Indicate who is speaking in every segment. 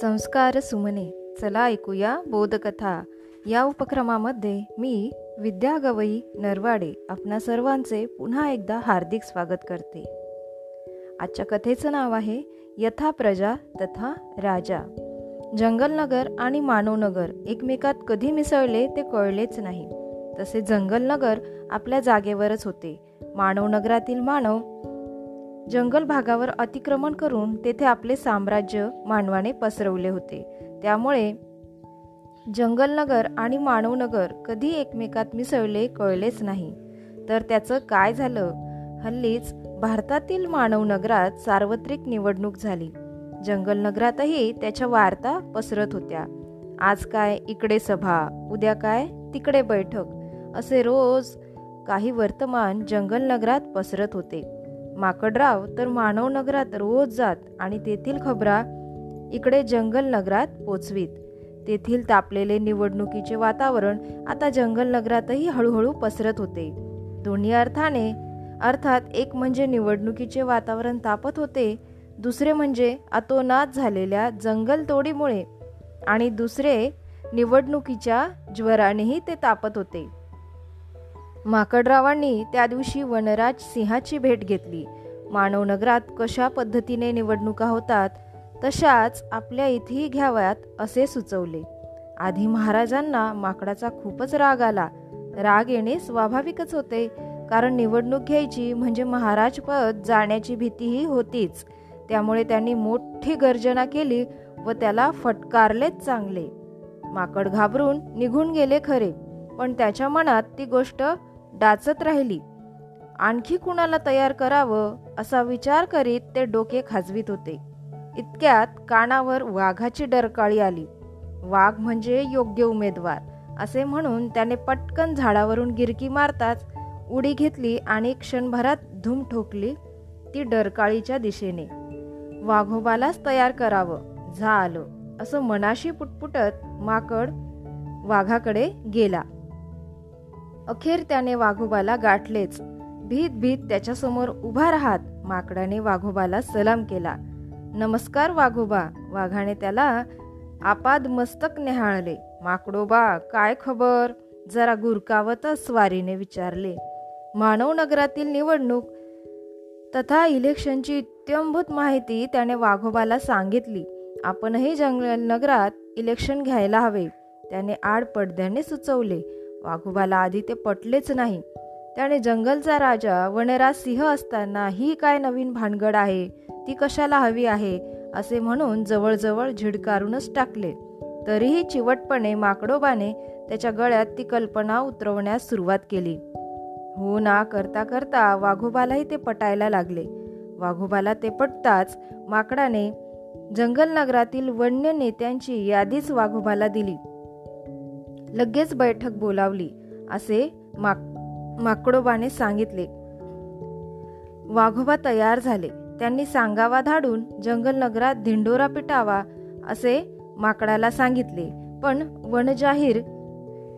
Speaker 1: संस्कार सुमने चला ऐकूया बोधकथा. या उपक्रमामध्ये मी विद्या गवई नरवाडे आपणा सर्वांचे पुन्हा एकदा हार्दिक स्वागत करते. आजच्या कथेचं नाव आहे यथा प्रजा तथा राजा. जंगलनगर आणि मानवनगर एकमेकात कधी मिसळले ते कळलेच नाही. तसे जंगलनगर आपल्या जागेवरच होते. मानवनगरातील मानव जंगल भागावर अतिक्रमण करून तेथे आपले साम्राज्य मानवाने पसरवले होते. त्यामुळे जंगलनगर आणि मानवनगर कधी एकमेकात मिसळले कळलेच नाही. तर त्याचं काय झालं? हल्लीच भारतातील मानवनगरात सार्वत्रिक निवडणूक झाली. जंगलनगरातही त्याच्या वार्ता पसरत होत्या. आज काय? इकडे सभा. उद्या काय? तिकडे बैठक. असे रोज काही वर्तमान जंगलनगरात पसरत होते. माकडराव तर मानव नगरात रोज जात आणि तेथील खबरा इकडे जंगल नगरात पोचवीत. तेथील तापलेले निवडणुकीचे वातावरण आता जंगल नगरातही हळूहळू पसरत होते. दोन्ही अर्थाने अर्थात एक म्हणजे निवडणुकीचे वातावरण तापत होते दुसरे म्हणजे अतोनात झालेल्या जंगलतोडीमुळे आणि दुसरे निवडणुकीच्या ज्वरानेही ते तापत होते. माकडरावांनी त्या दिवशी वनराज सिंहाची भेट घेतली. मानवनगरात कशा पद्धतीने निवडणुका होतात तशाच आपल्या इथेही घ्याव्यात असे सुचवले. आधी महाराजांना माकडाचा खूपच राग आला. राग येणे स्वाभाविकच होते कारण निवडणूक घ्यायची म्हणजे महाराजपद जाण्याची भीतीही होतीच. त्यामुळे त्यांनी मोठी गर्जना केली व त्याला फटकारलेच चांगले. माकड घाबरून निघून गेले खरे पण त्याच्या मनात ती गोष्ट डाचत राहिली. आणखी कुणाला तयार करावं असा विचार करीत ते डोके खाजवीत होते. इतक्यात कानावर वाघाची डरकाळी आली. वाघ म्हणजे योग्य उमेदवार असे म्हणून त्याने पटकन झाडावरून गिरकी मारताच उडी घेतली आणि क्षणभरात धूम ठोकली ती डरकाळीच्या दिशेने. वाघोबालाच तयार करावं झा आलं असं मनाशी पुटपुटत माकड वाघाकडे गेला. अखेर त्याने वाघोबाला गाठलेच. भीत भीत त्याच्यासमोर उभा राहत माकडाने वाघोबाला सलाम केला. नमस्कार वाघोबा वाघाने त्याला आपाद मस्तक नेहाळले. माकडोबा काय खबर? जरा गुरकावतच स्वारीने विचारले. मानव नगरातील निवडणूक? तथा इलेक्शनची इत्यंभूत माहिती त्याने वाघोबाला सांगितली. आपणही जंगल नगरात इलेक्शन घ्यायला हवे. त्याने आड पडद्याने सुचवले. वाघोबाला आधी ते पटलेच नाही. त्याने जंगलचा राजा वनराज सिंह असताना ही काय नवीन भानगड आहे? ती कशाला हवी आहे? असे म्हणून जवळजवळ झिडकारूनच टाकले. तरीही चिवटपणे माकडोबाने त्याच्या गळ्यात ती कल्पना उतरवण्यास सुरुवात केली. हो ना करता करता वाघोबालाही ते पटायला लागले. वाघोबाला ते पटताच माकडाने जंगल नगरातील वन्य नेत्यांची यादीच वाघोबाला दिली. लगेच बैठक बोलावली. असे माक माकडोबाने सांगितले. वाघोबा तयार झाले. त्यांनी सांगावा धाडून जंगल नगरात धिंडोरा पिटावा असे माकडाला सांगितले. पण वनजाहीर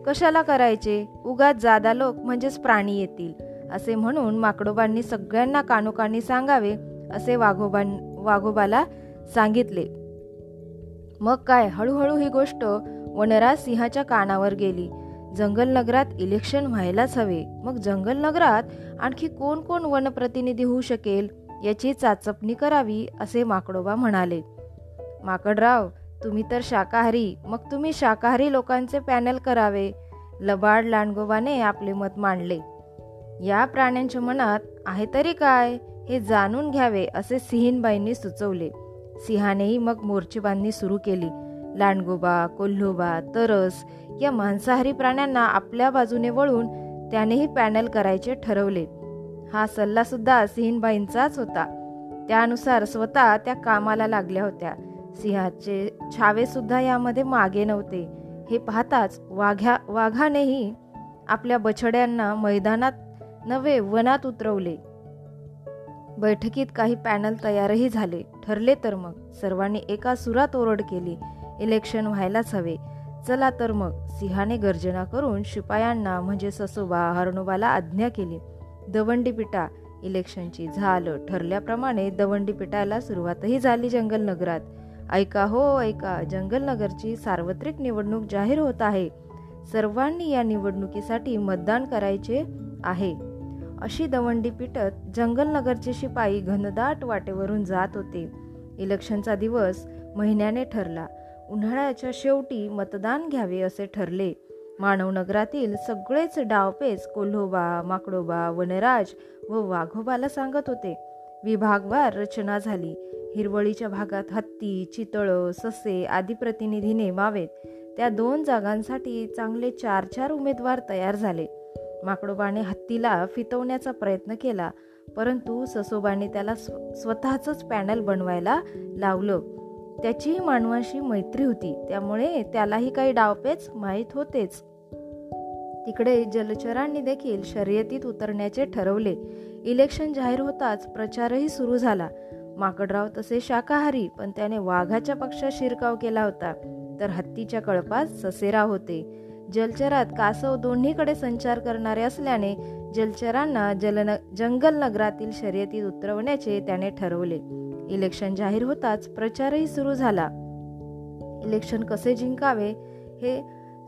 Speaker 1: कशाला करायचे? उगाच जादा लोक म्हणजेच प्राणी येतील. असे म्हणून माकडोबांनी सगळ्यांना कानोकानी सांगावे असे वाघोबां वाघोबाला सांगितले. मग काय? हळूहळू ही गोष्ट वनराज सिंहाच्या कानावर गेली. जंगल नगरात इलेक्शन व्हायलाच हवे. मग जंगल नगरात आणखी कोण कोण वनप्रतिनिधी होऊ शकेल? याची चाचपणी करावी असे माकडोबा म्हणाले. माकडराव तुम्ही तर शाकाहारी. मग तुम्ही शाकाहारी लोकांचे पॅनल करावे. लबाड लांडगोबाने आपले मत मांडले. या प्राण्यांच्या मनात आहे तरी काय? हे जाणून घ्यावे असे सिहीनबाईंनी सुचवले. सिंहानेही मग मोर्चेबांधणी सुरू केली. लांडगोबा कोल्होबा तरस या मांसाहारी प्राण्यांना आपल्या बाजूने वळून त्यानेही पॅनल करायचे ठरवले. हा सल्ला सुद्धा सिंहबाईंचाच होता. त्यानुसार स्वतः त्या कामाला लागल्या होत्या. सिंहाचे छावे सुद्धा यामध्ये मागे नव्हते. हे पाहताच वाघ्या वाघानेही आपल्या बछड्यांना मैदानात नवे वनात उतरवले. बैठकीत काही पॅनल तयारही झाले. ठरले तर मग. सर्वांनी एका सुरात ओरड केली. इलेक्शन व्हायलाच हवे. चला तर मग सिंहाने गर्जना करून शिपायांना म्हणजे ससोबा हरणोबाला आज्ञा केली. दवंडी पिटा इलेक्शनची झालं ठरल्याप्रमाणे दवंडी पिटायला सुरुवातही झाली जंगल नगरात ऐका हो ऐका जंगलनगरची सार्वत्रिक निवडणूक जाहीर होत आहे. सर्वांनी या निवडणुकीसाठी मतदान करायचे आहे. अशी दवंडी पिटत जंगलनगरचे शिपाई घनदाट वाटेवरून जात होते. इलेक्शनचा दिवस महिन्याने ठरला. उन्हाळ्याच्या शेवटी मतदान घ्यावे असे ठरले. मानवनगरातील सगळेच डावपेच कोल्होबा माकडोबा वनराज व वाघोबाला सांगत होते. विभागवार रचना झाली. हिरवळीच्या भागात हत्ती चितळं ससे आदी प्रतिनिधी नेमावेत. त्या दोन जागांसाठी चांगले चार चार उमेदवार तयार झाले. माकडोबाने हत्तीला फितवण्याचा प्रयत्न केला परंतु ससोबाने त्याला स्व स्वतःच पॅनल बनवायला लावलं. त्याचीही मानवाशी मैत्री होती. त्यामुळे त्यालाही काही डावपेच माहीत होतेच. तिकडे जलचरांनी देखील शर्यतीत उतरण्याचे ठरवले. इलेक्शन जाहीर होताच प्रचारही सुरू झाला. माकडराव तसे शाकाहारी पण त्याने वाघाच्या पक्षात शिरकाव केला होता. तर हत्तीच्या कळपात ससेराव होते. जलचरात कासव दोन्हीकडे संचार करणारे असल्याने जलचरांना जलन जंगल नगरातील शर्यतीत उतरवण्याचे त्याने ठरवले. इलेक्शन जाहीर होताच प्रचारही सुरू झाला. इलेक्शन कसे जिंकावे हे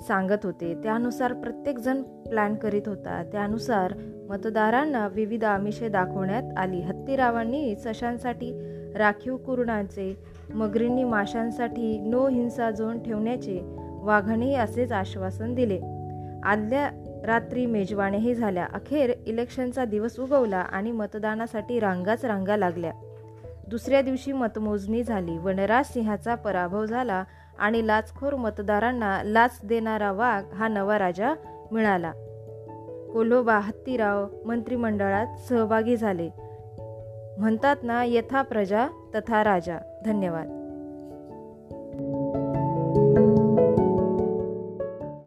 Speaker 1: सांगत होते. त्यानुसार प्रत्येकजण प्लॅन करीत होता. त्यानुसार मतदारांना विविध आमिषे दाखवण्यात आली. हत्तीरावांनी सशांसाठी राखीव कुरणाचे मगरींनी माशांसाठी नो हिंसा झोन ठेवण्याचे वाघानेही असेच आश्वासन दिले. आदल्या रात्री मेजवानेही झाल्या. अखेर इलेक्शनचा दिवस उगवला आणि मतदानासाठी रांगाच रांगा लागल्या. दुसऱ्या दिवशी मतमोजणी झाली. वनराज सिंहाचा पराभव झाला आणि लाचखोर मतदारांना लाच देणारा वाघ हा नवा राजा मिळाला. कोल्होबा हत्तीराव मंत्रिमंडळात सहभागी झाले. म्हणतात ना यथा प्रजा तथा राजा. धन्यवाद.